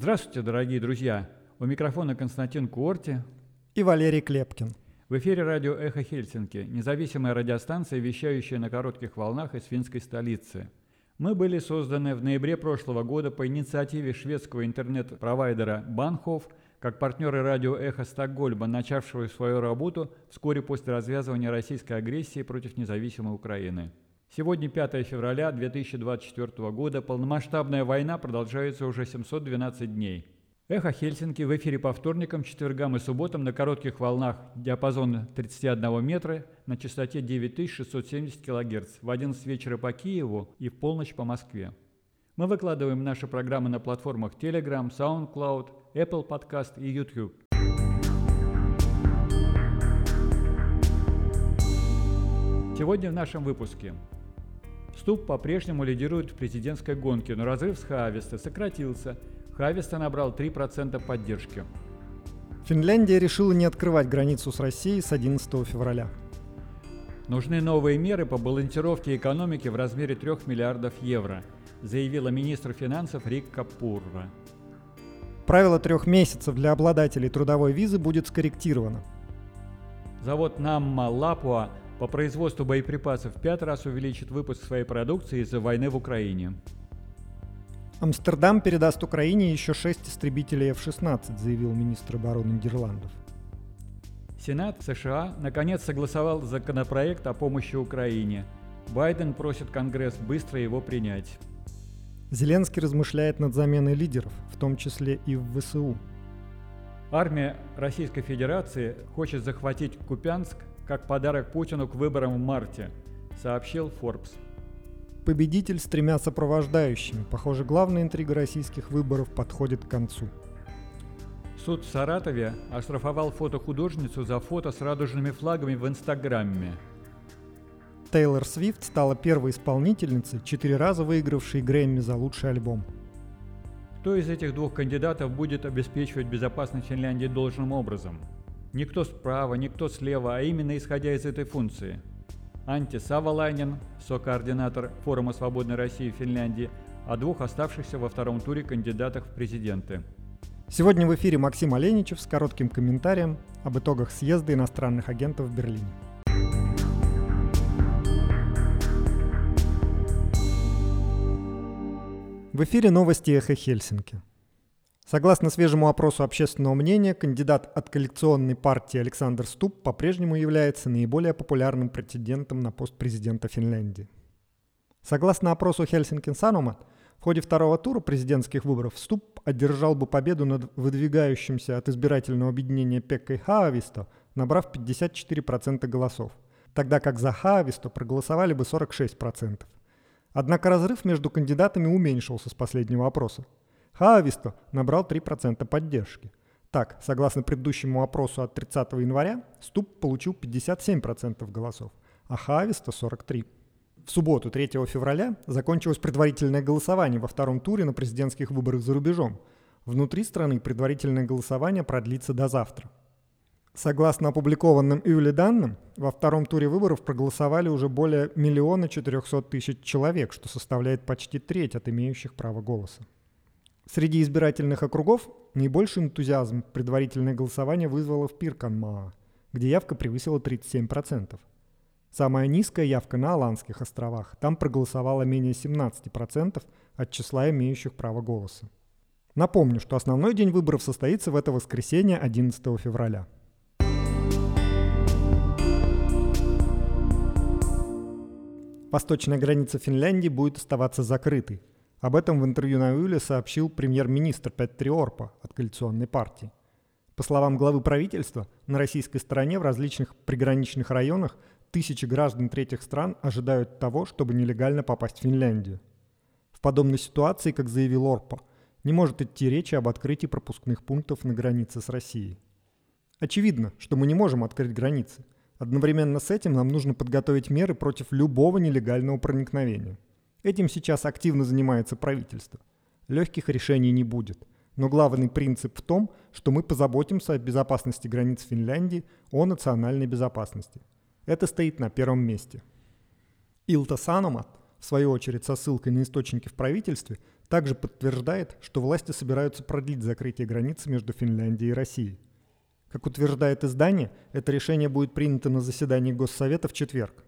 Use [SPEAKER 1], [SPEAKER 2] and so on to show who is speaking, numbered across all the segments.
[SPEAKER 1] Здравствуйте, дорогие друзья! У микрофона Константин Куорти
[SPEAKER 2] и Валерий Клепкин.
[SPEAKER 1] В эфире радио «Эхо Хельсинки», независимая радиостанция, вещающая на коротких волнах из финской столицы. Мы были созданы в ноябре прошлого года по инициативе шведского интернет-провайдера Банхоф как партнеры радио «Эхо Стокгольма», начавшего свою работу вскоре после развязывания российской агрессии против независимой Украины. Сегодня 5 февраля 2024 года, полномасштабная война продолжается уже 712 дней. Эхо Хельсинки в эфире по вторникам, четвергам и субботам на коротких волнах диапазона 31 метра на частоте 9670 кГц в 11 вечера по Киеву и в полночь по Москве. Мы выкладываем наши программы на платформах Telegram, SoundCloud, Apple Podcast и YouTube. Сегодня в нашем выпуске Ступ по-прежнему лидирует в президентской гонке, но разрыв с Хависта сократился. Хависта набрал 3% поддержки.
[SPEAKER 2] Финляндия решила не открывать границу с Россией с 11 февраля.
[SPEAKER 1] Нужны новые меры по балансировке экономики в размере 3 миллиардов евро, заявила министр финансов Рик Капурра.
[SPEAKER 2] Правило трех месяцев для обладателей трудовой визы будет скорректировано.
[SPEAKER 1] Завод Намма Лапуа по производству боеприпасов в пять раз увеличит выпуск своей продукции из-за войны в Украине.
[SPEAKER 2] Амстердам передаст Украине еще шесть истребителей F-16, заявил министр обороны Нидерландов.
[SPEAKER 1] Сенат США наконец согласовал законопроект о помощи Украине. Байден просит Конгресс быстро его принять.
[SPEAKER 2] Зеленский размышляет над заменой лидеров, в том числе и в ВСУ.
[SPEAKER 1] Армия Российской Федерации хочет захватить Купянск как подарок Путину к выборам в марте, сообщил Forbes.
[SPEAKER 2] Победитель с тремя сопровождающими. Похоже, главная интрига российских выборов подходит к концу.
[SPEAKER 1] Суд в Саратове оштрафовал фотохудожницу за фото с радужными флагами в Инстаграме.
[SPEAKER 2] Тейлор Свифт стала первой исполнительницей, четыре раза выигравшей Грэмми за лучший альбом.
[SPEAKER 1] Кто из этих двух кандидатов будет обеспечивать безопасность Финляндии должным образом? Никто справа, никто слева, а именно исходя из этой функции. Анти Савалайнен, сокоординатор Форума Свободной России в Финляндии, о двух оставшихся во втором туре кандидатах в президенты.
[SPEAKER 2] Сегодня в эфире Максим Оленичев с коротким комментарием об итогах съезда иностранных агентов в Берлине. В эфире новости «Эхо Хельсинки». Согласно свежему опросу общественного мнения, кандидат от коалиционной партии Александр Ступ по-прежнему является наиболее популярным претендентом на пост президента Финляндии. Согласно опросу Helsinki Sanomat, в ходе второго тура президентских выборов Ступ одержал бы победу над выдвигающимся от избирательного объединения Пеккой Хаависто, набрав 54% голосов, тогда как за Хаависто проголосовали бы 46%. Однако разрыв между кандидатами уменьшился с последнего опроса. Хаависто набрал 3% поддержки. Так, согласно предыдущему опросу от 30 января, Ступ получил 57% голосов, а Хаависто 43%. В субботу, 3 февраля, закончилось предварительное голосование во втором туре на президентских выборах за рубежом. Внутри страны предварительное голосование продлится до завтра. Согласно опубликованным июле данным, во втором туре выборов проголосовали уже более миллиона четырехсот тысяч человек, что составляет почти треть от имеющих право голоса. Среди избирательных округов наибольший энтузиазм предварительное голосование вызвало в Пирканмаа, где явка превысила 37%. Самая низкая явка на Аландских островах. Там проголосовало менее 17% от числа имеющих право голоса. Напомню, что основной день выборов состоится в это воскресенье 11 февраля. Восточная граница Финляндии будет оставаться закрытой, об этом в интервью на Юле сообщил премьер-министр Петри Орпа от коалиционной партии. По словам главы правительства, на российской стороне в различных приграничных районах тысячи граждан третьих стран ожидают того, чтобы нелегально попасть в Финляндию. В подобной ситуации, как заявил Орпа, не может идти речи об открытии пропускных пунктов на границе с Россией. Очевидно, что мы не можем открыть границы. Одновременно с этим нам нужно подготовить меры против любого нелегального проникновения – Этим сейчас активно занимается правительство. Легких решений не будет. Но главный принцип в том, что мы позаботимся о безопасности границ Финляндии, о национальной безопасности. Это стоит на первом месте. Илта Саномат, в свою очередь со ссылкой на источники в правительстве, также подтверждает, что власти собираются продлить закрытие границы между Финляндией и Россией. Как утверждает издание, это решение будет принято на заседании Госсовета в четверг.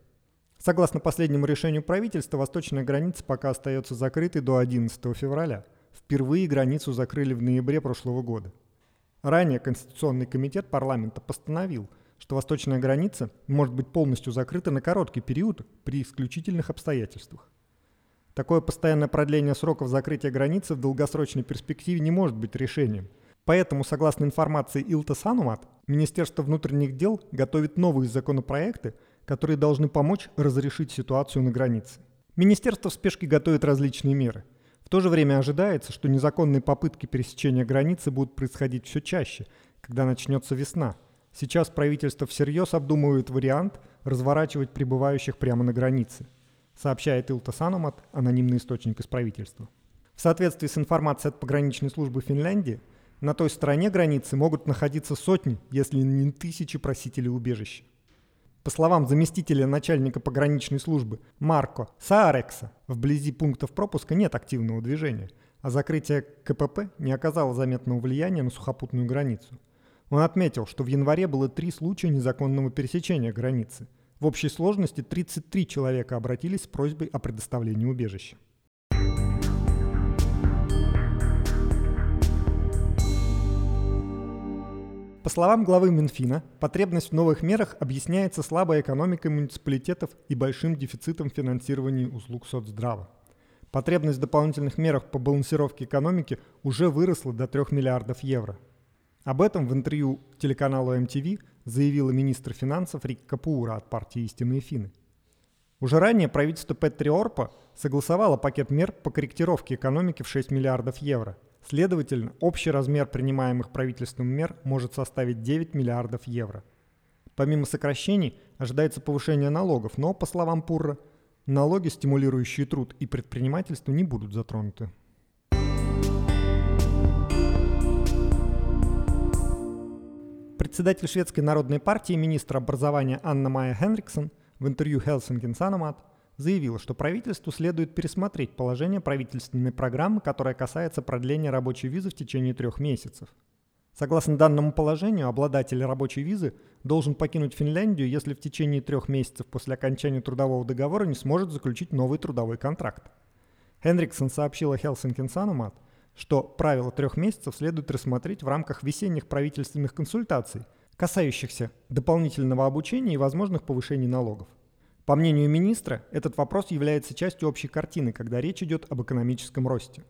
[SPEAKER 2] Согласно последнему решению правительства, восточная граница пока остается закрытой до 11 февраля. Впервые границу закрыли в ноябре прошлого года. Ранее Конституционный комитет парламента постановил, что восточная граница может быть полностью закрыта на короткий период при исключительных обстоятельствах. Такое постоянное продление сроков закрытия границы в долгосрочной перспективе не может быть решением. Поэтому, согласно информации Илта Санумат, Министерство внутренних дел готовит новые законопроекты, которые должны помочь разрешить ситуацию на границе. Министерство в спешке готовит различные меры. В то же время ожидается, что незаконные попытки пересечения границы будут происходить все чаще, когда начнется весна. Сейчас правительство всерьез обдумывает вариант разворачивать прибывающих прямо на границе – сообщает Илта Санумат, анонимный источник из правительства. В соответствии с информацией от пограничной службы Финляндии, на той стороне границы могут находиться сотни, если не тысячи просителей убежища. По словам заместителя начальника пограничной службы Марко Саарекса, вблизи пунктов пропуска нет активного движения, а закрытие КПП не оказало заметного влияния на сухопутную границу. Он отметил, что в январе было три случая незаконного пересечения границы – в общей сложности 33 человека обратились с просьбой о предоставлении убежища. По словам главы Минфина, потребность в новых мерах объясняется слабой экономикой муниципалитетов и большим дефицитом финансирования услуг соцздрава. Потребность в дополнительных мерах по балансировке экономики уже выросла до 3 миллиардов евро. Об этом в интервью телеканалу MTV заявила министр финансов Рик Капуура от партии «Истинные финны». Уже ранее правительство Петри Орпа согласовало пакет мер по корректировке экономики в 6 миллиардов евро. Следовательно, общий размер принимаемых правительством мер может составить 9 миллиардов евро. Помимо сокращений, ожидается повышение налогов, но, по словам Пурра, налоги, стимулирующие труд и предпринимательство, не будут затронуты. Председатель шведской народной партии министр образования Анна Майя Хенриксон в интервью Хелсинген Санамат заявила, что правительству следует пересмотреть положение правительственной программы, которая касается продления рабочей визы в течение трех месяцев. Согласно данному положению, обладатель рабочей визы должен покинуть Финляндию, если в течение трех месяцев после окончания трудового договора не сможет заключить новый трудовой контракт. Хенриксон сообщила Хелсинкен Санамат, что правило трех месяцев следует рассмотреть в рамках весенних правительственных консультаций, касающихся дополнительного обучения и возможных повышений налогов. По мнению министра, этот вопрос является частью общей картины, когда речь идет об экономическом росте.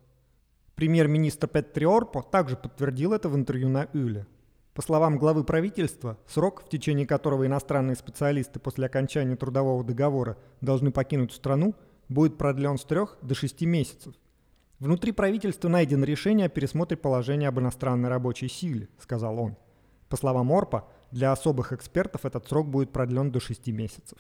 [SPEAKER 2] Премьер-министр Петри Орпо также подтвердил это в интервью на Юле. По словам главы правительства, срок, в течение которого иностранные специалисты после окончания трудового договора должны покинуть страну, будет продлен с трех до шести месяцев, Внутри правительства найдено решение о пересмотре положения об иностранной рабочей силе, сказал он. По словам Орпа, для особых экспертов этот срок будет продлен до 6 месяцев.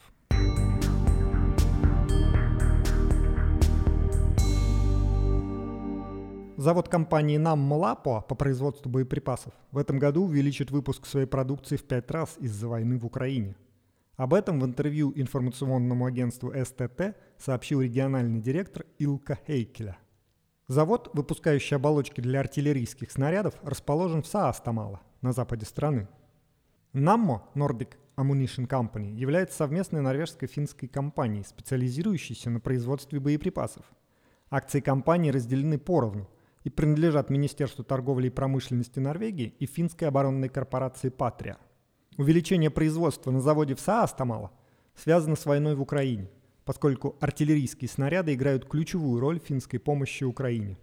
[SPEAKER 2] Завод компании Nammo Lapo по производству боеприпасов в этом году увеличит выпуск своей продукции в пять раз из-за войны в Украине. Об этом в интервью информационному агентству СТТ сообщил региональный директор Илка Хейкеля. Завод, выпускающий оболочки для артиллерийских снарядов, расположен в Саастамала, на западе страны. Nammo Nordic Ammunition Company является совместной норвежско-финской компанией, специализирующейся на производстве боеприпасов. Акции компании разделены поровну и принадлежат Министерству торговли и промышленности Норвегии и финской оборонной корпорации «Патрия». Увеличение производства на заводе в Саастамала связано с войной в Украине – поскольку артиллерийские снаряды играют ключевую роль в финской помощи Украине.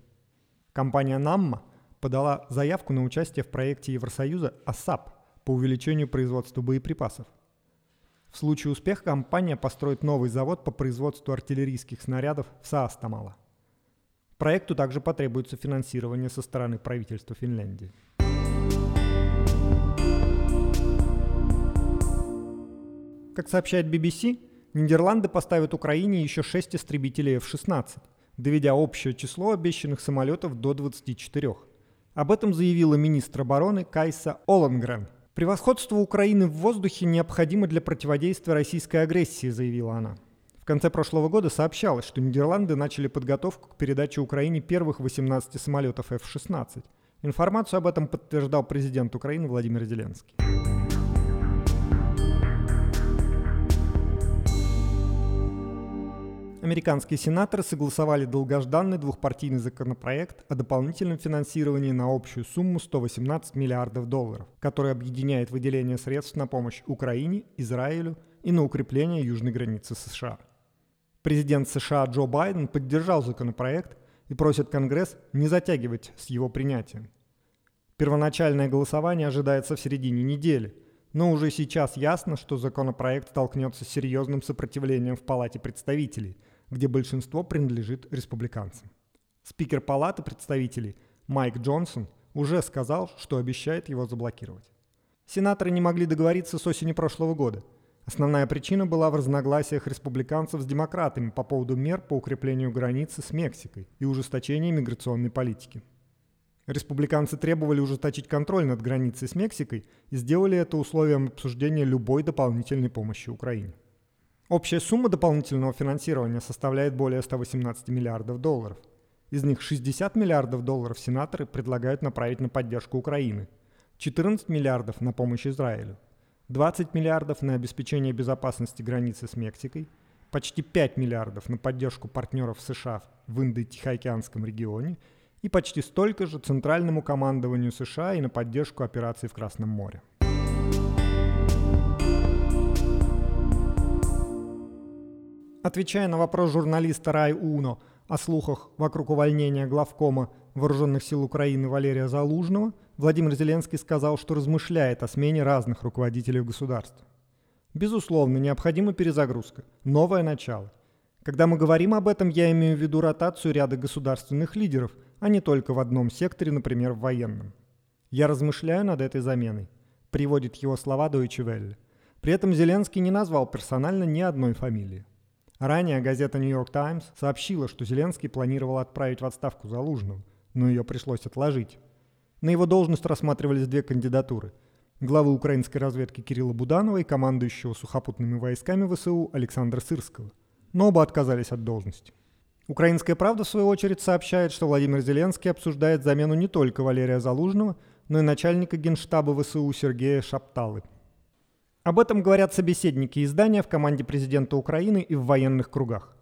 [SPEAKER 2] Компания «Намма» подала заявку на участие в проекте Евросоюза «АСАП» по увеличению производства боеприпасов. В случае успеха компания построит новый завод по производству артиллерийских снарядов в Саастамала. Проекту также потребуется финансирование со стороны правительства Финляндии. Как сообщает BBC, Нидерланды поставят Украине еще 6 истребителей F-16, доведя общее число обещанных самолетов до 24. Об этом заявила министр обороны Кайса Оленгрен. «Превосходство Украины в воздухе необходимо для противодействия российской агрессии», заявила она. В конце прошлого года сообщалось, что Нидерланды начали подготовку к передаче Украине первых 18 самолетов F-16. Информацию об этом подтверждал президент Украины Владимир Зеленский. Американские сенаторы согласовали долгожданный двухпартийный законопроект о дополнительном финансировании на общую сумму 118 миллиардов долларов, который объединяет выделение средств на помощь Украине, Израилю и на укрепление южной границы США. Президент США Джо Байден поддержал законопроект и просит Конгресс не затягивать с его принятием. Первоначальное голосование ожидается в середине недели, но уже сейчас ясно, что законопроект столкнется с серьезным сопротивлением в Палате представителей – где большинство принадлежит республиканцам. Спикер Палаты представителей Майк Джонсон уже сказал, что обещает его заблокировать. Сенаторы не могли договориться с осени прошлого года. Основная причина была в разногласиях республиканцев с демократами по поводу мер по укреплению границы с Мексикой и ужесточению миграционной политики. Республиканцы требовали ужесточить контроль над границей с Мексикой и сделали это условием обсуждения любой дополнительной помощи Украине. Общая сумма дополнительного финансирования составляет более 118 миллиардов долларов. Из них 60 миллиардов долларов сенаторы предлагают направить на поддержку Украины, 14 миллиардов на помощь Израилю, 20 миллиардов на обеспечение безопасности границы с Мексикой, почти 5 миллиардов на поддержку партнеров США в Индо-Тихоокеанском регионе и почти столько же Центральному командованию США и на поддержку операций в Красном море. Отвечая на вопрос журналиста Рай Уно о слухах вокруг увольнения главкома Вооруженных сил Украины Валерия Залужного, Владимир Зеленский сказал, что размышляет о смене разных руководителей государства. Безусловно, необходима перезагрузка, новое начало. Когда мы говорим об этом, я имею в виду ротацию ряда государственных лидеров, а не только в одном секторе, например, в военном. Я размышляю над этой заменой, приводит его слова Deutsche Welle. При этом Зеленский не назвал персонально ни одной фамилии. Ранее газета «Нью-Йорк Таймс» сообщила, что Зеленский планировал отправить в отставку Залужного, но ее пришлось отложить. На его должность рассматривались две кандидатуры – главы украинской разведки Кирилла Буданова и командующего сухопутными войсками ВСУ Александра Сырского. Но оба отказались от должности. Украинская правда, в свою очередь, сообщает, что Владимир Зеленский обсуждает замену не только Валерия Залужного, но и начальника генштаба ВСУ Сергея Шапталы – об этом говорят собеседники издания в команде президента Украины и в военных кругах.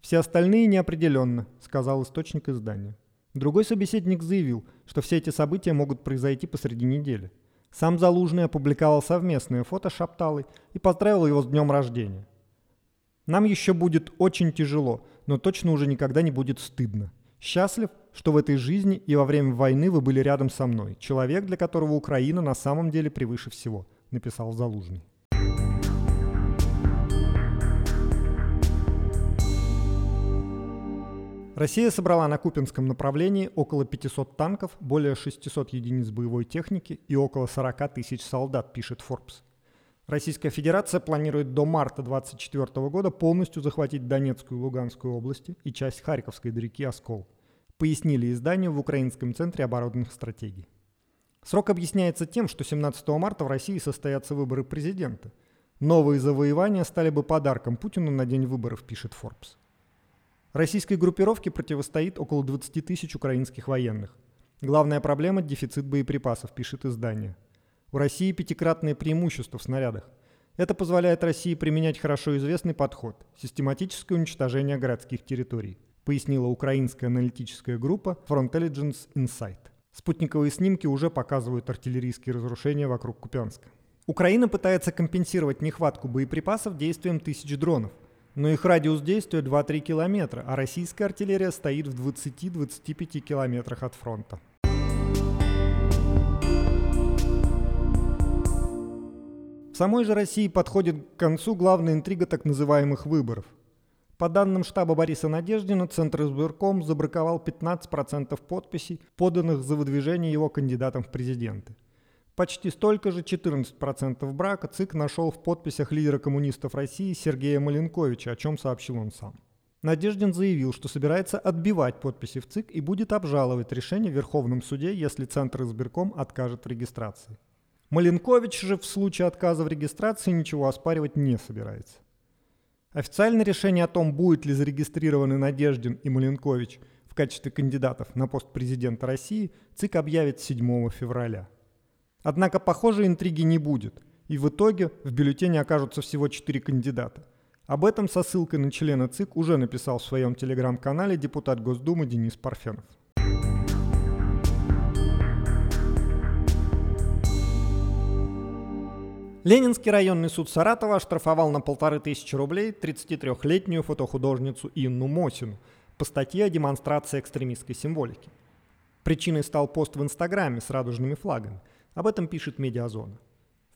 [SPEAKER 2] «Все остальные неопределенно», — сказал источник издания. Другой собеседник заявил, что все эти события могут произойти посреди недели. Сам Залужный опубликовал совместное фото Шапталы и поздравил его с днем рождения. «Нам еще будет очень тяжело, но точно уже никогда не будет стыдно. Счастлив, что в этой жизни и во время войны вы были рядом со мной, человек, для которого Украина на самом деле превыше всего написал Залужный. Россия собрала на Купинском направлении около 500 танков, более 600 единиц боевой техники и около 40 тысяч солдат, пишет Forbes. Российская Федерация планирует до марта 2024 года полностью захватить Донецкую и Луганскую области и часть Харьковской до реки Оскол, пояснили изданию в Украинском центре оборонных стратегий. Срок объясняется тем, что 17 марта в России состоятся выборы президента. Новые завоевания стали бы подарком Путину на день выборов, пишет Forbes. Российской группировке противостоит около 20 тысяч украинских военных. Главная проблема – дефицит боеприпасов, пишет издание. У России пятикратное преимущество в снарядах. Это позволяет России применять хорошо известный подход – систематическое уничтожение городских территорий, пояснила украинская аналитическая группа Frontelligence Insight. Спутниковые снимки уже показывают артиллерийские разрушения вокруг Купянска. Украина пытается компенсировать нехватку боеприпасов действием тысяч дронов, но их радиус действия 2-3 километра, а российская артиллерия стоит в 20-25 километрах от фронта. В самой же России подходит к концу главная интрига так называемых выборов – по данным штаба Бориса Надеждина, Центр избирком забраковал 15% подписей, поданных за выдвижение его кандидатом в президенты. Почти столько же, 14% брака, ЦИК нашел в подписях лидера коммунистов России Сергея Маленковича, о чем сообщил он сам. Надеждин заявил, что собирается отбивать подписи в ЦИК и будет обжаловать решение в Верховном суде, если Центр избирком откажет в регистрации. Маленкович же в случае отказа в регистрации ничего оспаривать не собирается. Официальное решение о том, будет ли зарегистрированы Надеждин и Маленкович в качестве кандидатов на пост президента России, ЦИК объявит 7 февраля. Однако, похоже, интриги не будет, и в итоге в бюллетене окажутся всего 4 кандидата. Об этом со ссылкой на члена ЦИК уже написал в своем телеграм-канале депутат Госдумы Денис Парфенов. Ленинский районный суд Саратова оштрафовал на полторы тысячи рублей 33-летнюю фотохудожницу Инну Мосину по статье о демонстрации экстремистской символики. Причиной стал пост в Инстаграме с радужными флагами. Об этом пишет Медиазона.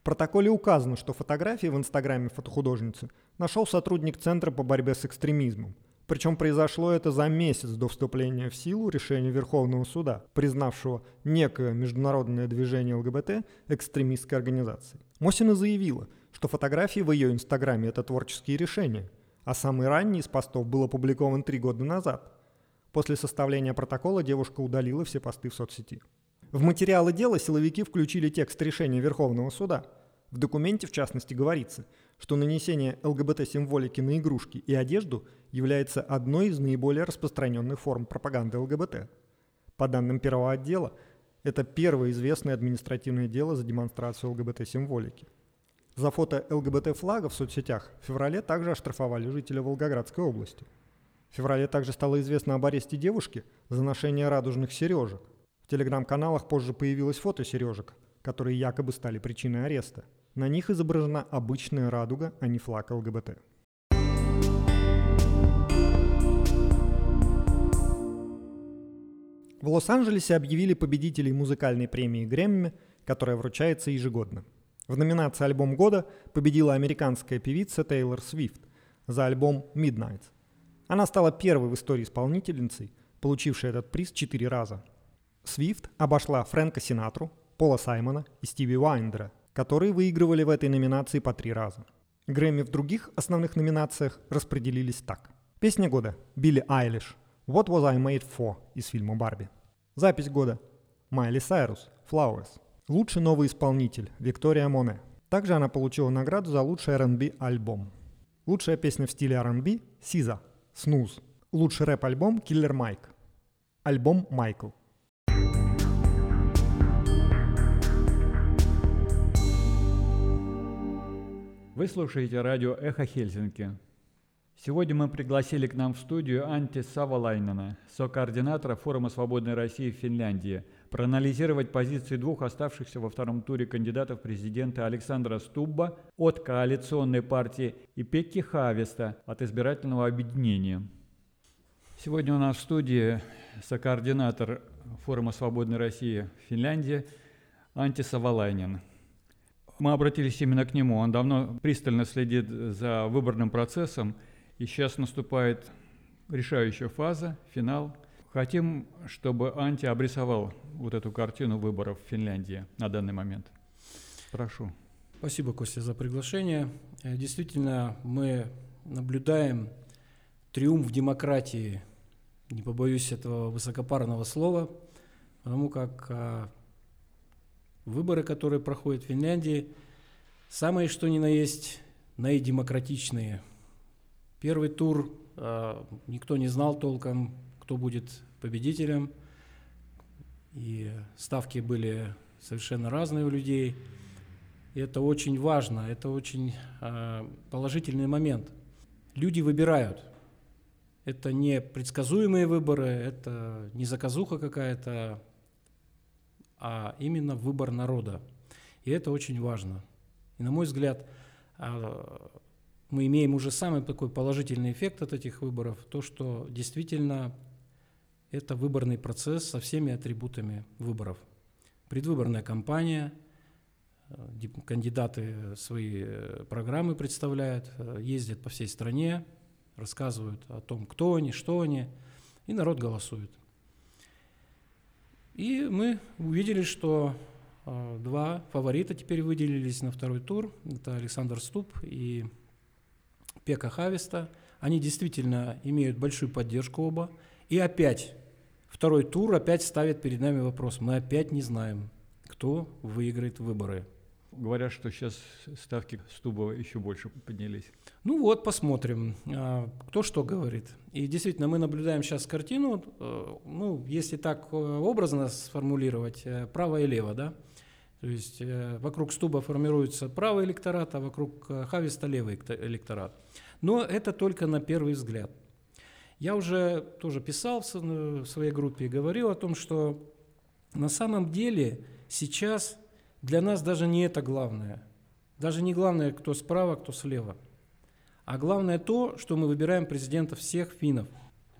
[SPEAKER 2] В протоколе указано, что фотографии в Инстаграме фотохудожницы нашел сотрудник Центра по борьбе с экстремизмом – причем произошло это за месяц до вступления в силу решения Верховного суда, признавшего некое международное движение ЛГБТ экстремистской организацией. Мосина заявила, что фотографии в ее инстаграме – это творческие решения, а самый ранний из постов был опубликован три года назад. После составления протокола девушка удалила все посты в соцсети. В материалы дела силовики включили текст решения Верховного суда. В документе, в частности, говорится – что нанесение ЛГБТ-символики на игрушки и одежду является одной из наиболее распространенных форм пропаганды ЛГБТ. По данным первого отдела, это первое известное административное дело за демонстрацию ЛГБТ-символики. За фото ЛГБТ-флага в соцсетях в феврале также оштрафовали жителя Волгоградской области. В феврале также стало известно об аресте девушки за ношение радужных сережек. В телеграм-каналах позже появилось фото сережек, которые якобы стали причиной ареста – на них изображена обычная радуга, а не флаг ЛГБТ. В Лос-Анджелесе объявили победителей музыкальной премии Грэмми, которая вручается ежегодно. В номинации «Альбом года» победила американская певица Тейлор Свифт за альбом «Midnight». Она стала первой в истории исполнительницей, получившей этот приз четыре раза. Свифт обошла Фрэнка Синатру, Пола Саймона и Стиви Уайндера, которые выигрывали в этой номинации по три раза. Грэмми в других основных номинациях распределились так. Песня года – Билли Айлиш «What Was I Made For» из фильма «Барби». Запись года – Майли Сайрус «Flowers». Лучший новый исполнитель – Виктория Моне. Также она получила награду за лучший R&B альбом. Лучшая песня в стиле R&B – «Сиза» «Снуз». Лучший рэп-альбом – «Киллер Майк». Альбом «Майкл».
[SPEAKER 1] Вы слушаете радио «Эхо Хельсинки». Сегодня мы пригласили к нам в студию Анти Савалайнена, сокоординатора Форума Свободной России в Финляндии, проанализировать позиции двух оставшихся во втором туре кандидатов в президенты Александра Стубба от коалиционной партии и Пекки Хавеста от избирательного объединения. Сегодня у нас в студии сокоординатор Форума Свободной России в Финляндии Анти Савалайнен – мы обратились именно к нему. Он давно пристально следит за выборным процессом, и сейчас наступает решающая фаза, финал. Хотим, чтобы Анти обрисовал вот эту картину выборов в Финляндии на данный момент. Прошу.
[SPEAKER 3] Спасибо, Костя, за приглашение. Э, действительно, мы наблюдаем триумф демократии, не побоюсь этого высокопарного слова, потому как а, Выборы, которые проходят в Финляндии, самые что ни на есть наидемократичные. Первый тур э, никто не знал толком, кто будет победителем, и ставки были совершенно разные у людей. И это очень важно, это очень э, положительный момент. Люди выбирают. Это не предсказуемые выборы, это не заказуха какая-то, а именно выбор народа. И это очень важно. И на мой взгляд, а, мы имеем уже самый такой положительный эффект от этих выборов, то, что действительно это выборный процесс со всеми атрибутами выборов. Предвыборная кампания, э, кандидаты свои э, программы представляют, э, ездят по всей стране, рассказывают о том, кто они, что они, и народ голосует. И мы увидели, что два фаворита теперь выделились на второй тур. Это Александр Ступ и Пека Хависта. Они действительно имеют большую поддержку оба. И опять, второй тур опять ставит перед нами вопрос. Мы опять не знаем, кто выиграет выборы.
[SPEAKER 1] говорят, что сейчас ставки Стуба еще больше поднялись.
[SPEAKER 3] Ну вот, посмотрим, а, кто что говорит. И действительно, мы наблюдаем сейчас картину, э, ну, если так э, образно сформулировать, э, право и лево, да? То есть вокруг Стуба формируется правый электорат, а вокруг Хависта левый электорат. Но это только на первый взгляд. Я уже тоже писал в своей группе и говорил о том, что на самом деле сейчас для нас даже не это главное. Даже не главное, кто справа, кто слева. А главное то, что мы выбираем президента всех финнов.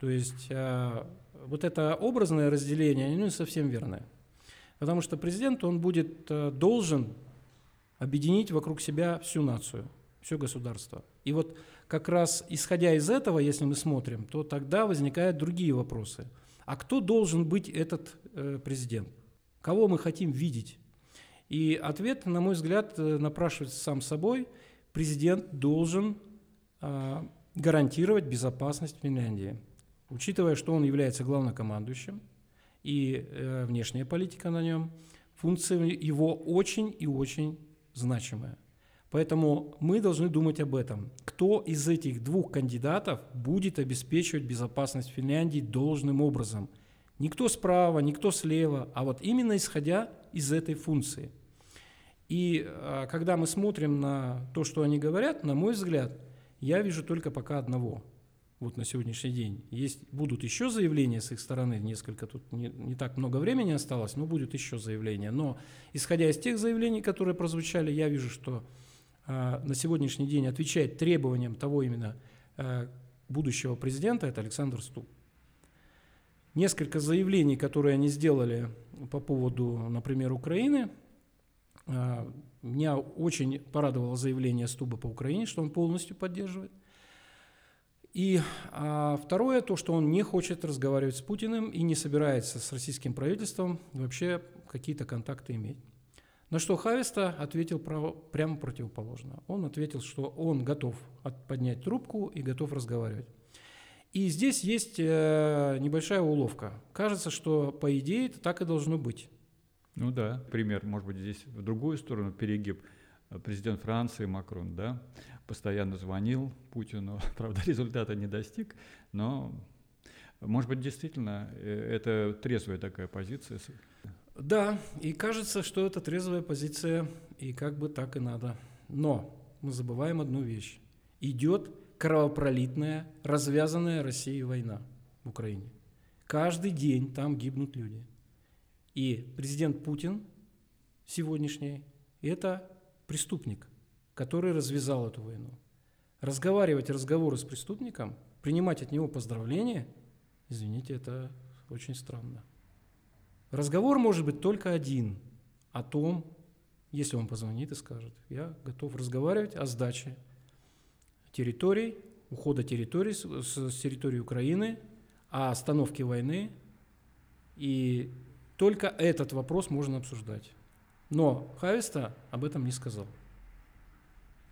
[SPEAKER 3] То есть э, вот это образное разделение, оно не совсем верное. Потому что президент, он будет э, должен объединить вокруг себя всю нацию, все государство. И вот как раз исходя из этого, если мы смотрим, то тогда возникают другие вопросы. А кто должен быть этот э, президент? Кого мы хотим видеть? И ответ, на мой взгляд, э, напрашивается сам собой. Президент должен э, гарантировать безопасность Финляндии, учитывая, что он является главнокомандующим, и э, внешняя политика на нем, функция его очень и очень значимая. Поэтому мы должны думать об этом. Кто из этих двух кандидатов будет обеспечивать безопасность Финляндии должным образом? Никто справа, никто слева, а вот именно исходя из этой функции. И а, когда мы смотрим на то, что они говорят, на мой взгляд, я вижу только пока одного. Вот на сегодняшний день. Есть, будут еще заявления с их стороны, несколько, тут не, не так много времени осталось, но будут еще заявления. Но исходя из тех заявлений, которые прозвучали, я вижу, что э, на сегодняшний день отвечает требованиям того именно э, будущего президента, это Александр Ступ. Несколько заявлений, которые они сделали по поводу, например, Украины, а, меня очень порадовало заявление Стуба по Украине, что он полностью поддерживает. И а, второе, то, что он не хочет разговаривать с Путиным и не собирается с российским правительством вообще какие-то контакты иметь. На что Хависта ответил право, прямо противоположно. Он ответил, что он готов поднять трубку и готов разговаривать. И здесь есть э, небольшая уловка. Кажется, что по идее это так и должно быть.
[SPEAKER 1] Ну да, пример, может быть, здесь в другую сторону перегиб. Президент Франции Макрон, да, постоянно звонил Путину, правда, результата не достиг, но, может быть, действительно, э, это трезвая такая позиция.
[SPEAKER 3] Да, и кажется, что это трезвая позиция, и как бы так и надо. Но мы забываем одну вещь. Идет кровопролитная, развязанная Россией война в Украине. Каждый день там гибнут люди. И президент Путин сегодняшний – это преступник, который развязал эту войну. Разговаривать разговоры с преступником, принимать от него поздравления, извините, это очень странно. Разговор может быть только один о том, если он позвонит и скажет, я готов разговаривать о сдаче территорий, ухода территорий с, с территории Украины, о остановке войны и только этот вопрос можно обсуждать. Но Хависта об этом не сказал.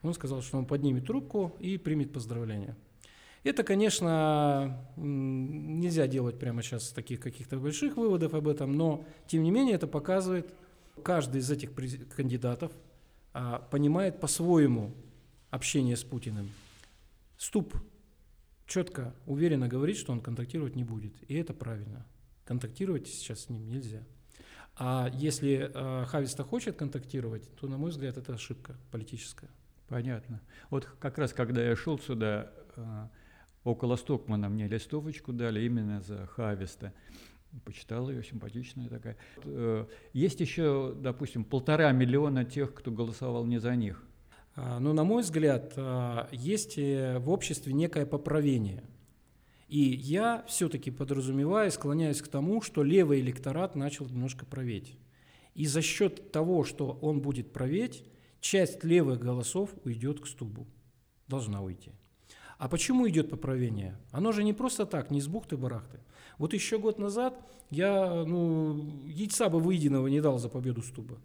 [SPEAKER 3] Он сказал, что он поднимет трубку и примет поздравления. Это, конечно, нельзя делать прямо сейчас таких каких-то больших выводов об этом, но, тем не менее, это показывает, каждый из этих кандидатов а, понимает по-своему общение с Путиным. Ступ четко, уверенно говорит, что он контактировать не будет, и это правильно контактировать сейчас с ним нельзя. А если э, Хависта хочет контактировать, то, на мой взгляд, это ошибка политическая.
[SPEAKER 1] Понятно. Вот как раз когда я шел сюда, э, около Стокмана мне листовочку дали именно за Хависта. Почитал ее, симпатичная такая. Э, есть еще, допустим, полтора миллиона тех, кто голосовал не за них.
[SPEAKER 3] А, но, на мой взгляд, э, есть э, в обществе некое поправение – и я все-таки подразумеваю, склоняюсь к тому, что левый электорат начал немножко проветь. И за счет того, что он будет проветь, часть левых голосов уйдет к стубу. Должна уйти. А почему идет поправление? Оно же не просто так, не с бухты-барахты. Вот еще год назад я ну, яйца бы выеденного не дал за победу Стуба.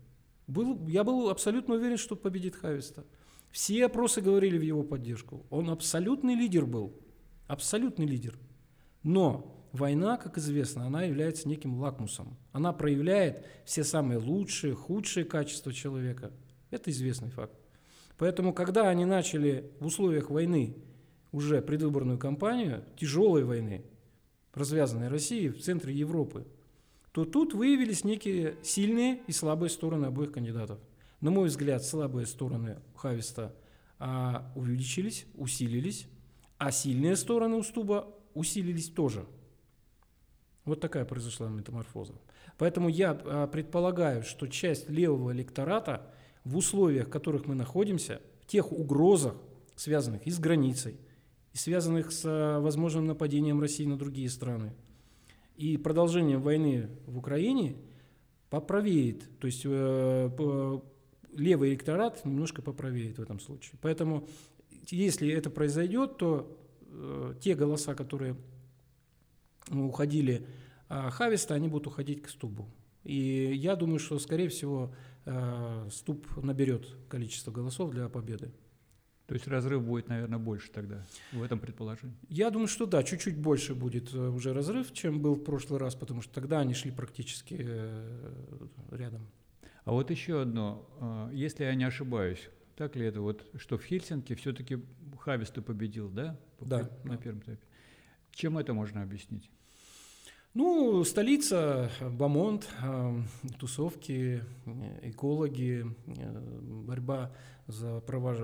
[SPEAKER 3] Был, я был абсолютно уверен, что победит Хависта. Все опросы говорили в его поддержку. Он абсолютный лидер был абсолютный лидер. Но война, как известно, она является неким лакмусом. Она проявляет все самые лучшие, худшие качества человека. Это известный факт. Поэтому, когда они начали в условиях войны уже предвыборную кампанию, тяжелой войны, развязанной Россией в центре Европы, то тут выявились некие сильные и слабые стороны обоих кандидатов. На мой взгляд, слабые стороны Хависта а, увеличились, усилились, а сильные стороны Устуба усилились тоже. Вот такая произошла метаморфоза. Поэтому я а, предполагаю, что часть левого электората в условиях, в которых мы находимся, в тех угрозах, связанных и с границей, и связанных с а, возможным нападением России на другие страны, и продолжением войны в Украине, поправеет. То есть э, левый электорат немножко поправеет в этом случае. Поэтому если это произойдет, то э, те голоса, которые уходили а Хависта, они будут уходить к Стубу. И я думаю, что, скорее всего, э, Стуб наберет количество голосов для победы.
[SPEAKER 1] То есть разрыв будет, наверное, больше тогда в этом предположении?
[SPEAKER 3] Я думаю, что да, чуть-чуть больше будет э, уже разрыв, чем был в прошлый раз, потому что тогда они шли практически э, рядом.
[SPEAKER 1] А вот еще одно, если я не ошибаюсь, так ли это вот, что в Хельсинки все-таки Хависта победил, да?
[SPEAKER 3] Да.
[SPEAKER 1] На первом этапе. Чем это можно объяснить?
[SPEAKER 3] Ну, столица, Бамонт, э, тусовки, э, экологи, э, борьба за права,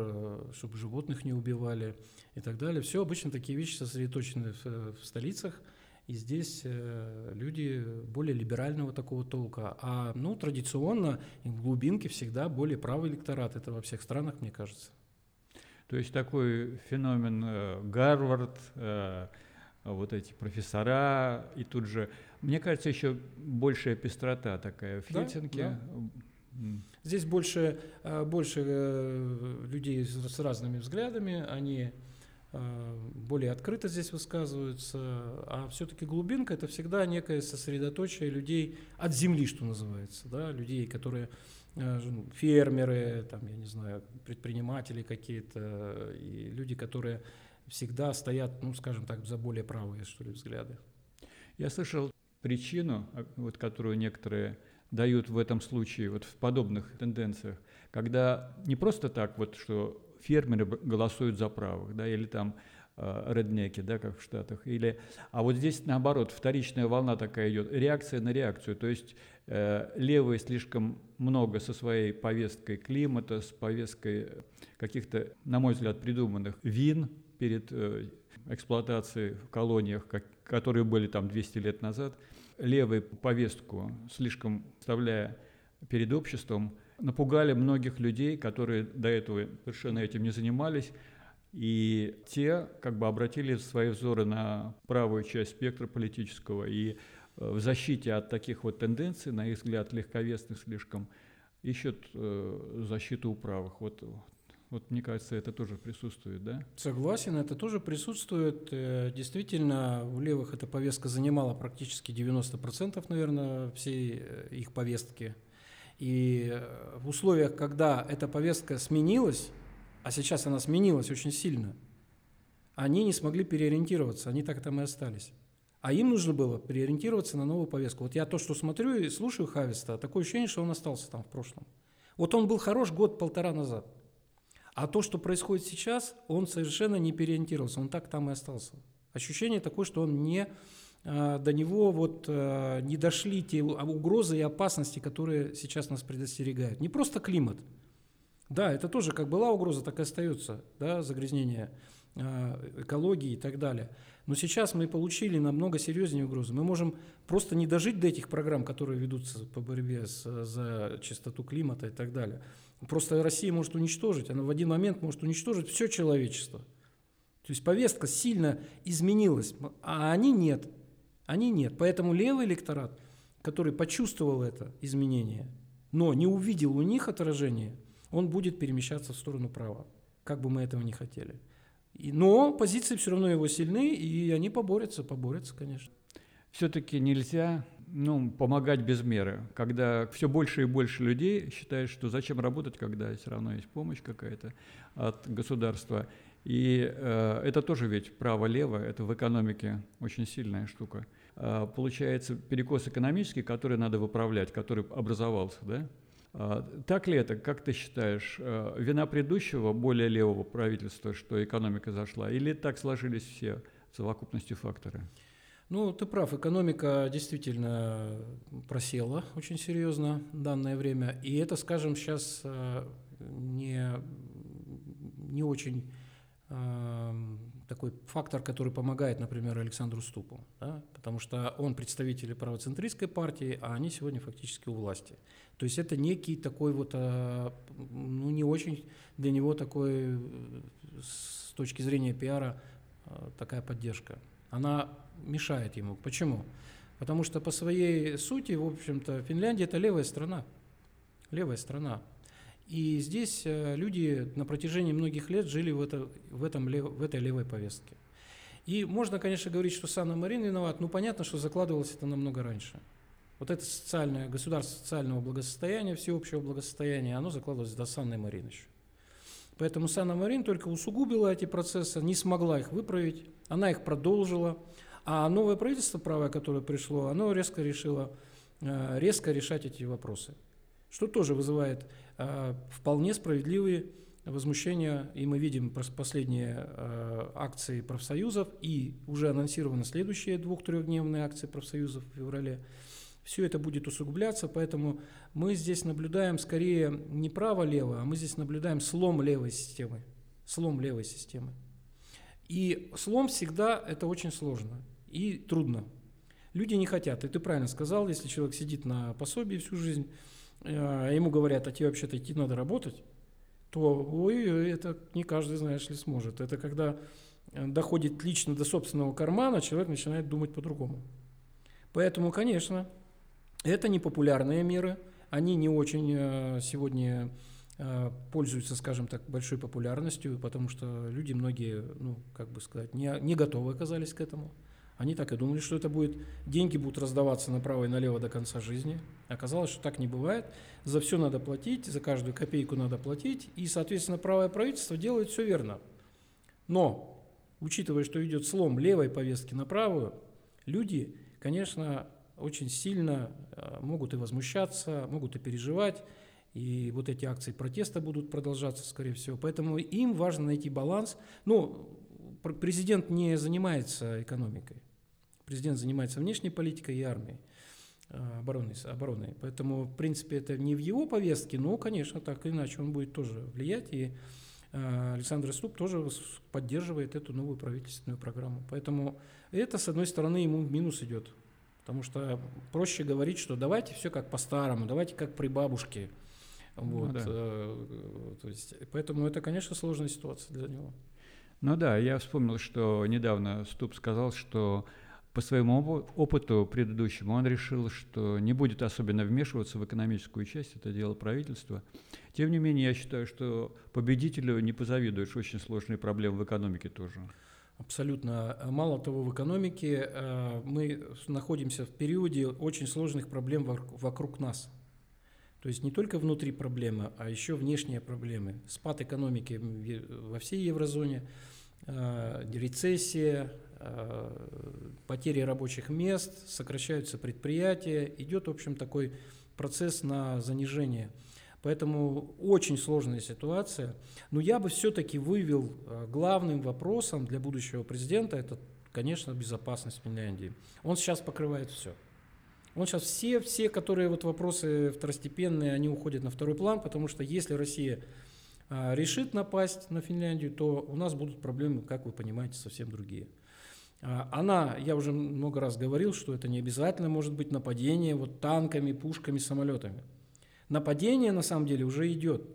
[SPEAKER 3] чтобы животных не убивали и так далее. Все обычно такие вещи сосредоточены в, в столицах. И здесь люди более либерального такого толка. А ну, традиционно в глубинке всегда более правый электорат. Это во всех странах, мне кажется.
[SPEAKER 1] То есть такой феномен Гарвард, вот эти профессора, и тут же, мне кажется, еще большая пестрота такая в Хельсинки. Да,
[SPEAKER 3] да. Здесь больше, э, больше э, людей с разными взглядами, они э, более открыто здесь высказываются, а все-таки глубинка это всегда некое сосредоточие людей от земли, что называется, да, людей, которые фермеры, там, я не знаю, предприниматели какие-то, и люди, которые всегда стоят, ну, скажем так, за более правые, что ли, взгляды.
[SPEAKER 1] Я слышал причину, а, вот, которую некоторые дают в этом случае, вот в подобных тенденциях, когда не просто так, вот, что фермеры голосуют за правых, да, или там э, реднеки, да, как в Штатах, или, а вот здесь наоборот, вторичная волна такая идет, реакция на реакцию, то есть э, левые слишком много со своей повесткой климата, с повесткой каких-то, на мой взгляд, придуманных вин, перед э, эксплуатацией в колониях, как, которые были там 200 лет назад, левую повестку, слишком вставляя перед обществом, напугали многих людей, которые до этого совершенно этим не занимались, и те как бы обратили свои взоры на правую часть спектра политического, и э, в защите от таких вот тенденций, на их взгляд, легковесных слишком, ищут э, защиту у правых. Вот вот мне кажется, это тоже присутствует, да?
[SPEAKER 3] Согласен, это тоже присутствует. Э, действительно, у левых эта повестка занимала практически 90%, наверное, всей их повестки. И э, в условиях, когда эта повестка сменилась, а сейчас она сменилась очень сильно, они не смогли переориентироваться, они так там и остались. А им нужно было переориентироваться на новую повестку. Вот я то, что смотрю и слушаю Хависта, такое ощущение, что он остался там в прошлом. Вот он был хорош год-полтора назад. А то, что происходит сейчас, он совершенно не переориентировался, он так там и остался. Ощущение такое, что он не до него вот а, не дошли те угрозы и опасности, которые сейчас нас предостерегают. Не просто климат. Да, это тоже как была угроза, так и остается, да, загрязнение а, экологии и так далее. Но сейчас мы получили намного серьезнее угрозы. Мы можем просто не дожить до этих программ, которые ведутся по борьбе с, за чистоту климата и так далее. Просто Россия может уничтожить, она в один момент может уничтожить все человечество. То есть повестка сильно изменилась, а они нет. Они нет. Поэтому левый электорат, который почувствовал это изменение, но не увидел у них отражение, он будет перемещаться в сторону права, как бы мы этого не хотели. Но позиции все равно его сильны, и они поборются, поборются, конечно.
[SPEAKER 1] Все-таки нельзя ну, помогать без меры, когда все больше и больше людей считают, что зачем работать, когда все равно есть помощь какая-то от государства. И э, это тоже ведь право-лево, это в экономике очень сильная штука. Э, получается перекос экономический, который надо выправлять, который образовался, да? А, так ли это, как ты считаешь, э, вина предыдущего, более левого правительства, что экономика зашла, или так сложились все совокупностью факторы?
[SPEAKER 3] Ну, ты прав, экономика действительно просела очень серьезно в данное время, и это, скажем, сейчас не, не очень такой фактор, который помогает, например, Александру Ступу, да? потому что он представитель правоцентристской партии, а они сегодня фактически у власти. То есть это некий такой вот, а, ну не очень для него такой э, с точки зрения пиара а, такая поддержка. Она мешает ему. Почему? Потому что по своей сути, в общем-то, Финляндия это левая страна. Левая страна. И здесь э, люди на протяжении многих лет жили в, это, в, этом, в этой левой повестке. И можно, конечно, говорить, что Санна Марин виноват, но понятно, что закладывалось это намного раньше. Вот это социальное, государство социального благосостояния, всеобщего благосостояния, оно закладывалось до Санны Марин еще. Поэтому Санна Марин только усугубила эти процессы, не смогла их выправить, она их продолжила. А новое правительство правое, которое пришло, оно резко решило э, резко решать эти вопросы. Что тоже вызывает вполне справедливые возмущения. И мы видим последние э, акции профсоюзов и уже анонсированы следующие двух-трехдневные акции профсоюзов в феврале все это будет усугубляться, поэтому мы здесь наблюдаем скорее не право-лево, а мы здесь наблюдаем слом левой системы. Слом левой системы. И слом всегда это очень сложно и трудно. Люди не хотят. И ты правильно сказал, если человек сидит на пособии всю жизнь, ему говорят, а тебе вообще-то идти надо работать, то ой, это не каждый, знаешь ли, сможет. Это когда э, доходит лично до собственного кармана, человек начинает думать по-другому. Поэтому, конечно, это непопулярные меры, они не очень э, сегодня э, пользуются, скажем так, большой популярностью, потому что люди многие, ну, как бы сказать, не, не готовы оказались к этому. Они так и думали, что это будет, деньги будут раздаваться направо и налево до конца жизни. Оказалось, что так не бывает. За все надо платить, за каждую копейку надо платить, и, соответственно, правое правительство делает все верно. Но, учитывая, что идет слом левой повестки на правую, люди, конечно, очень сильно э, могут и возмущаться, могут и переживать, и вот эти акции протеста будут продолжаться, скорее всего. Поэтому им важно найти баланс. Ну, президент не занимается экономикой. Президент занимается внешней политикой и армией, э, обороной, обороной. Поэтому, в принципе, это не в его повестке, но, конечно, так или иначе он будет тоже влиять. И э, Александр Ступ тоже поддерживает эту новую правительственную программу. Поэтому это, с одной стороны, ему в минус идет. Потому что проще говорить, что давайте все как по-старому, давайте как при бабушке. Ну вот, ну, да. э, то есть, поэтому это, конечно, сложная ситуация для него.
[SPEAKER 1] Ну да, я вспомнил, что недавно Ступ сказал, что по своему опыту предыдущему он решил, что не будет особенно вмешиваться в экономическую часть, это дело правительства. Тем не менее, я считаю, что победителю не позавидуешь, очень сложные проблемы в экономике тоже.
[SPEAKER 3] Абсолютно. Мало того, в экономике э, мы находимся в периоде очень сложных проблем вокруг нас. То есть не только внутри проблемы, а еще внешние проблемы. Спад экономики во всей еврозоне, э, рецессия, потери рабочих мест, сокращаются предприятия. Идет, в общем, такой процесс на занижение – Поэтому очень сложная ситуация. Но я бы все-таки вывел э, главным вопросом для будущего президента, это, конечно, безопасность Финляндии. Он сейчас покрывает все. Он сейчас все, все, которые вот вопросы второстепенные, они уходят на второй план, потому что если Россия а, решит напасть на Финляндию, то у нас будут проблемы, как вы понимаете, совсем другие. А, она, я уже много раз говорил, что это не обязательно может быть нападение вот танками, пушками, самолетами. Нападение на самом деле уже идет.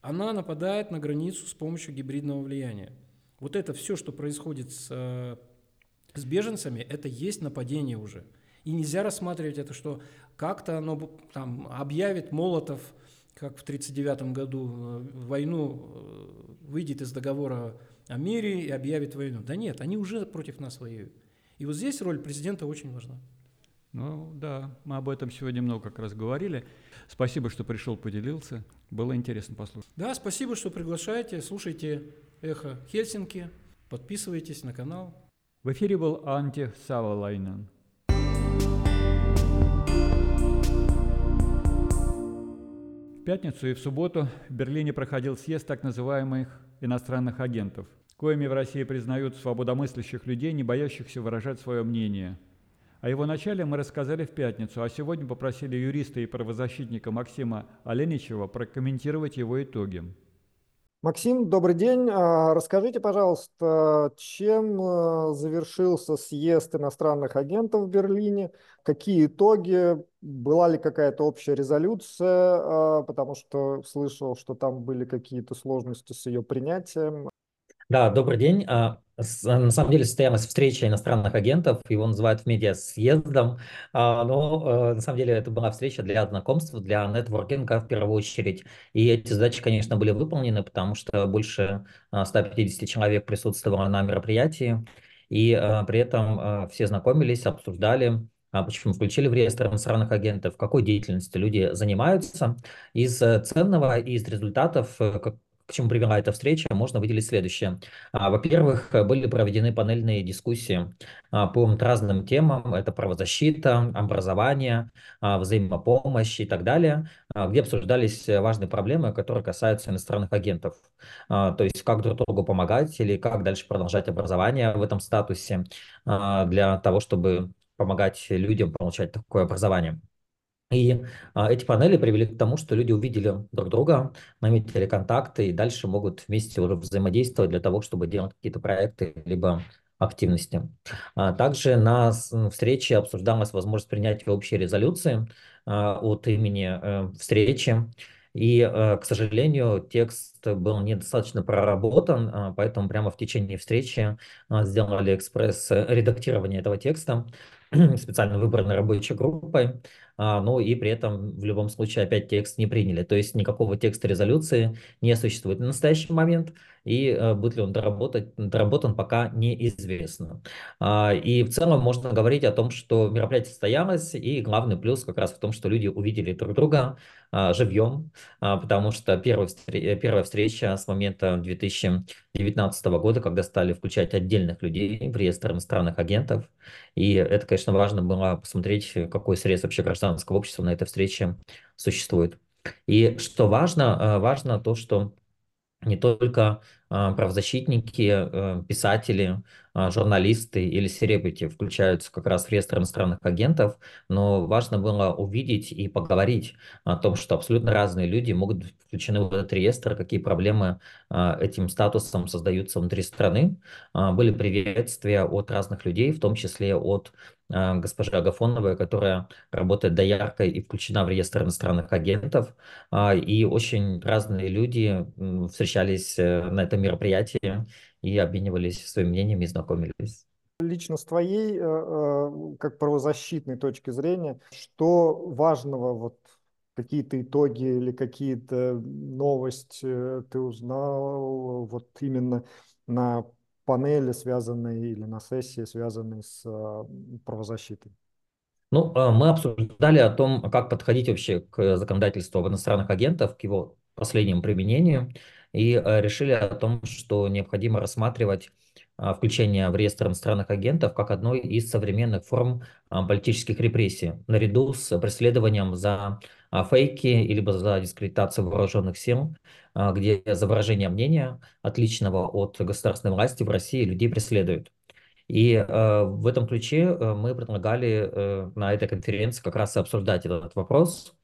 [SPEAKER 3] Она нападает на границу с помощью гибридного влияния. Вот это все, что происходит с, э, с беженцами, это есть нападение уже. И нельзя рассматривать это, что как-то оно там объявит Молотов, как в 1939 году, э, войну, э, выйдет из договора о мире и объявит войну. Да нет, они уже против нас воюют. И вот здесь роль президента очень важна.
[SPEAKER 1] Ну да, мы об этом сегодня много как раз говорили. Спасибо, что пришел, поделился. Было интересно послушать.
[SPEAKER 3] Да, спасибо, что приглашаете. Слушайте «Эхо Хельсинки». Подписывайтесь на канал.
[SPEAKER 1] В эфире был Анти Савалайнен. В пятницу и в субботу в Берлине проходил съезд так называемых иностранных агентов, коими в России признают свободомыслящих людей, не боящихся выражать свое мнение. О его начале мы рассказали в пятницу, а сегодня попросили юриста и правозащитника Максима Оленичева прокомментировать его итоги.
[SPEAKER 2] Максим, добрый день. А, расскажите, пожалуйста, чем а, завершился съезд иностранных агентов в Берлине? Какие итоги? Была ли какая-то общая резолюция? А, потому что слышал, что там были какие-то сложности с ее принятием.
[SPEAKER 4] Да, добрый день. А, на самом деле состоялась встреча иностранных агентов, его называют в медиа съездом, а, но э, на самом деле это была встреча для знакомств, для нетворкинга в первую очередь. И эти задачи, конечно, были выполнены, потому что больше 150 а, человек присутствовало на мероприятии, и при этом все знакомились, обсуждали, почему включили в реестр иностранных агентов, какой деятельностью люди занимаются. Из э, ценного и из результатов, э, к чему привела эта встреча, можно выделить следующее. А, во-первых, были проведены панельные дискуссии а, по разным темам. Это правозащита, образование, а, взаимопомощь и так далее, где обсуждались важные проблемы, которые касаются иностранных агентов. То есть как друг другу помогать или как дальше продолжать образование в этом статусе для того, чтобы помогать людям получать такое образование. И а, эти панели привели к тому, что люди увидели друг друга, наметили контакты и дальше могут вместе уже взаимодействовать для того, чтобы делать какие-то проекты либо активности. А также на встрече обсуждалась возможность принятия общей резолюции а, от имени а, встречи. И, э, к сожалению, текст был недостаточно проработан, а, поэтому прямо в течение встречи а, сделали экспресс-редактирование этого текста специально выбранной рабочей группой. Ну и при этом в любом случае опять текст не приняли. То есть никакого текста резолюции не существует в настоящий момент, и э, будет ли он доработать, доработан, пока неизвестно. А, и в целом можно говорить о том, что мероприятие состоялось, и главный плюс как раз в том, что люди увидели друг друга а, живьем, потому что первая, встреча с момента 2019 года, когда стали включать отдельных людей в реестр иностранных агентов, и это, конечно, важно было посмотреть, какой срез вообще граждан гражданского общества на этой встрече существует. И что важно, э, важно то, что не только а, правозащитники, э, писатели, журналисты или селебрити включаются как раз в реестр иностранных агентов, но важно было увидеть и поговорить о том, что абсолютно разные люди могут быть включены в этот реестр, какие проблемы а, этим статусом создаются внутри страны. Были приветствия от разных людей, в том числе от госпожи Агафоновой, которая работает дояркой и включена в реестр иностранных агентов. И очень разные люди встречались э, на этом мероприятии и обменивались своим мнением и знакомились.
[SPEAKER 2] Лично с твоей, э, э, как правозащитной точки зрения, что важного вот какие-то итоги или какие-то новости ты узнал вот именно на панели, связанной или на сессии, связанной с э, правозащитой?
[SPEAKER 4] Ну, мы обсуждали о том, как подходить вообще к законодательству об иностранных агентах, к его последнему применению и э, решили о том, что необходимо рассматривать а, включение в реестр иностранных агентов как одной из современных форм а, политических репрессий, наряду с преследованием за а, фейки или за дискредитацию вооруженных сил, где за выражение мнения, отличного от государственной власти в России, людей преследуют. И э, в этом ключе э, мы предлагали э, на этой конференции как раз и обсуждать этот вопрос,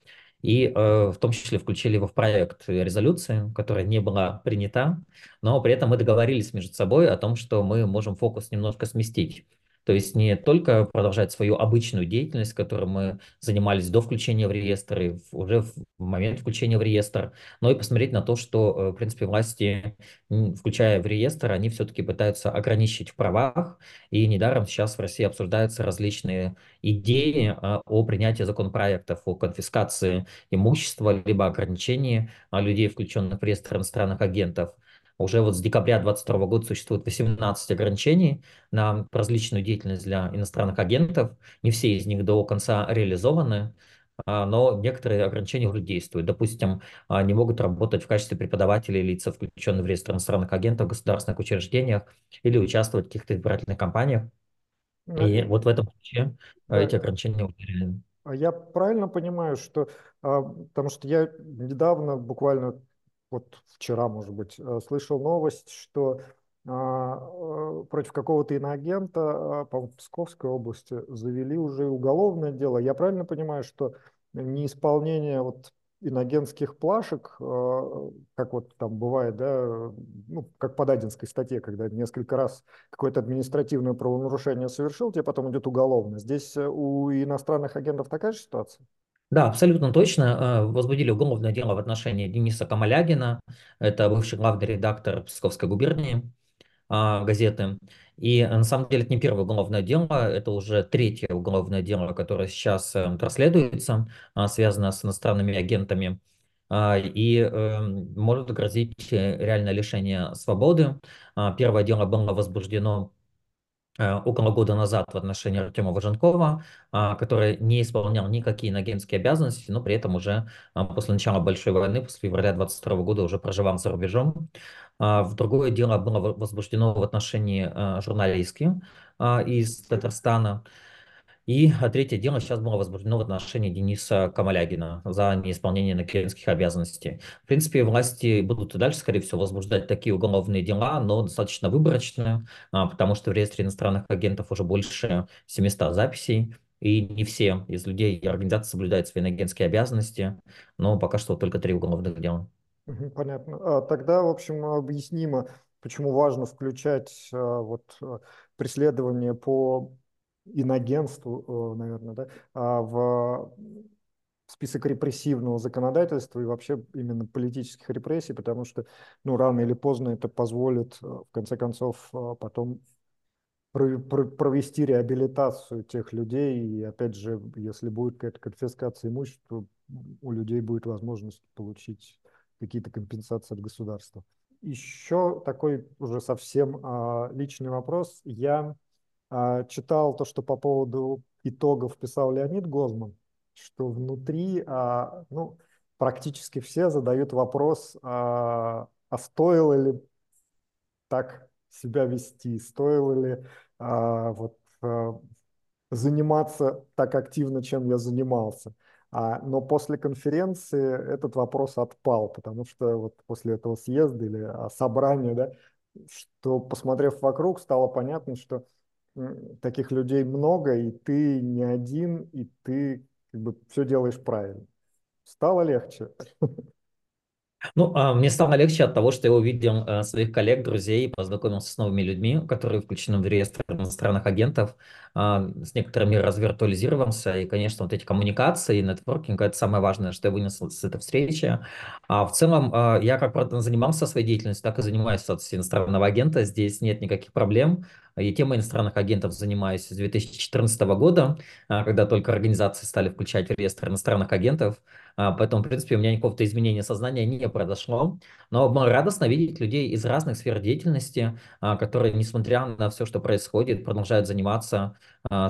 [SPEAKER 4] и э, в том числе включили его в проект резолюции, которая не была принята, но при этом мы договорились между собой о том, что мы можем фокус немножко сместить. То есть не только продолжать свою обычную деятельность, которой мы занимались до включения в реестр и уже в момент включения в реестр, но и посмотреть на то, что, э, в принципе, власти, включая в реестр, они все-таки пытаются ограничить в правах. И недаром сейчас в России обсуждаются различные идеи а, о принятии законопроектов о конфискации имущества, либо ограничении а, людей, включенных в реестр иностранных агентов – уже вот с декабря 2022 года существует 18 ограничений на различную деятельность для иностранных агентов. Не все из них до конца реализованы, а, но некоторые ограничения уже действуют. Допустим, не могут работать в качестве преподавателей лица, включенные в реестр иностранных агентов в государственных учреждениях или участвовать в каких-то избирательных кампаниях. И вот в этом ключе
[SPEAKER 2] да.
[SPEAKER 4] эти ограничения
[SPEAKER 2] А я правильно понимаю, что, а, потому что я недавно, буквально вот вчера, может быть, э, слышал новость, что а, э, против какого-то иноагента, по Псковской области, завели уже уголовное дело. Я правильно понимаю, что неисполнение вот иногенских плашек, э, как вот там бывает, да, ну, как по Дадинской статье, когда несколько раз какое-то административное правонарушение совершил, тебе потом идет уголовно. Здесь э, у иностранных агентов такая же ситуация?
[SPEAKER 4] Да, абсолютно точно. Э, возбудили уголовное дело в отношении Дениса Камалягина. Это бывший главный редактор Псковской губернии а, газеты. И на самом деле это не первое уголовное дело, это уже третье уголовное дело, которое сейчас э, расследуется, а, связано с иностранными агентами. А, и э, может грозить э, реальное лишение свободы. Первое дело было возбуждено около года назад в отношении Артема Важенкова, который не исполнял никакие агентские обязанности, но при этом уже после начала большой войны, после февраля 22 года уже проживал за рубежом. А, в другое дело было возбуждено в отношении а, журналистки а, из Татарстана. И третье дело сейчас было возбуждено в отношении Дениса Камалягина за неисполнение накеринских обязанностей. В принципе, власти будут и дальше, скорее всего, возбуждать такие уголовные дела, но достаточно выборочные, потому что в реестре иностранных агентов уже больше 700 записей, и не все из людей и организаций соблюдают свои агентские обязанности, но пока что только три уголовных дела.
[SPEAKER 2] Понятно. А, тогда, в общем, объяснимо, почему важно включать а, вот а, преследование по иногенству, наверное, да, в список репрессивного законодательства и вообще именно политических репрессий, потому что, ну, рано или поздно это позволит, в конце концов, потом провести реабилитацию тех людей, и опять же, если будет какая-то конфискация имущества, у людей будет возможность получить какие-то компенсации от государства. Еще такой уже совсем а, личный вопрос. Я а, читал то, что по поводу итогов писал Леонид Гозман, что внутри, а, ну, практически все задают вопрос, а, а стоило ли так себя вести, стоило ли а, вот, а, заниматься так активно, чем я занимался. А, но после конференции этот вопрос отпал, потому что вот после этого съезда или а, собрания, да, что, посмотрев вокруг, стало понятно, что таких людей много, и ты не один, и ты как бы все делаешь правильно. Стало легче.
[SPEAKER 4] Ну, а, мне стало легче от того, что я увидел э, своих коллег, друзей, познакомился с новыми людьми, которые включены в реестр иностранных агентов, а, с некоторыми развиртуализировался, и, конечно, вот эти коммуникации, нетворкинг – это самое важное, что я вынес с этой встречи. А в целом, а, я как занимался своей деятельностью, так и занимаюсь статусом иностранного агента, здесь нет никаких проблем, и темой иностранных агентов занимаюсь с 2014 года, когда только организации стали включать в реестр иностранных агентов. Поэтому, в принципе, у меня никакого-то изменения сознания не произошло. Но радостно видеть людей из разных сфер деятельности, которые, несмотря на все, что происходит, продолжают заниматься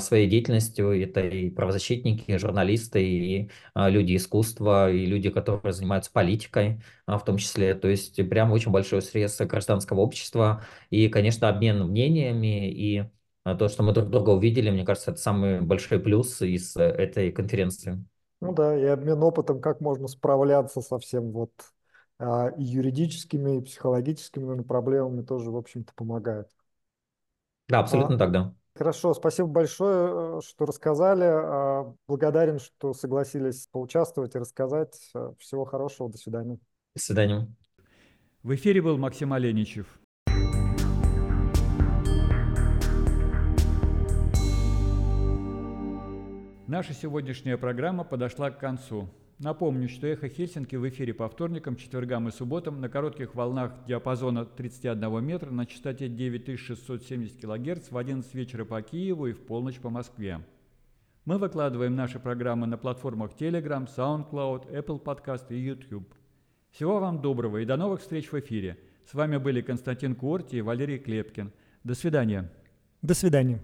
[SPEAKER 4] своей деятельностью. Это и правозащитники, и журналисты, и люди искусства, и люди, которые занимаются политикой в том числе. То есть прям очень большое средство гражданского общества. И, конечно, обмен мнениями и а, то, что мы друг друга увидели, мне кажется, это самый большой плюс из э, этой конференции.
[SPEAKER 2] Ну да, и обмен опытом, как можно справляться со всем вот а, и юридическими, и психологическими наверное, проблемами тоже, в общем-то, помогает.
[SPEAKER 4] Да, абсолютно а, так, да.
[SPEAKER 2] Хорошо, спасибо большое, э, что рассказали. А, благодарен, что согласились поучаствовать и рассказать. Всего хорошего, до свидания.
[SPEAKER 4] До свидания.
[SPEAKER 1] В эфире был Максим Оленичев. Наша сегодняшняя программа подошла к концу. Напомню, что «Эхо Хельсинки» в эфире по вторникам, четвергам и субботам на коротких волнах диапазона 31 метра на частоте 9670 кГц в 11 вечера по Киеву и в полночь по Москве. Мы выкладываем наши программы на платформах Telegram, SoundCloud, Apple Podcast и YouTube. Всего вам доброго и до новых встреч в эфире. С вами были Константин Куорти и Валерий Клепкин. До свидания.
[SPEAKER 2] До свидания.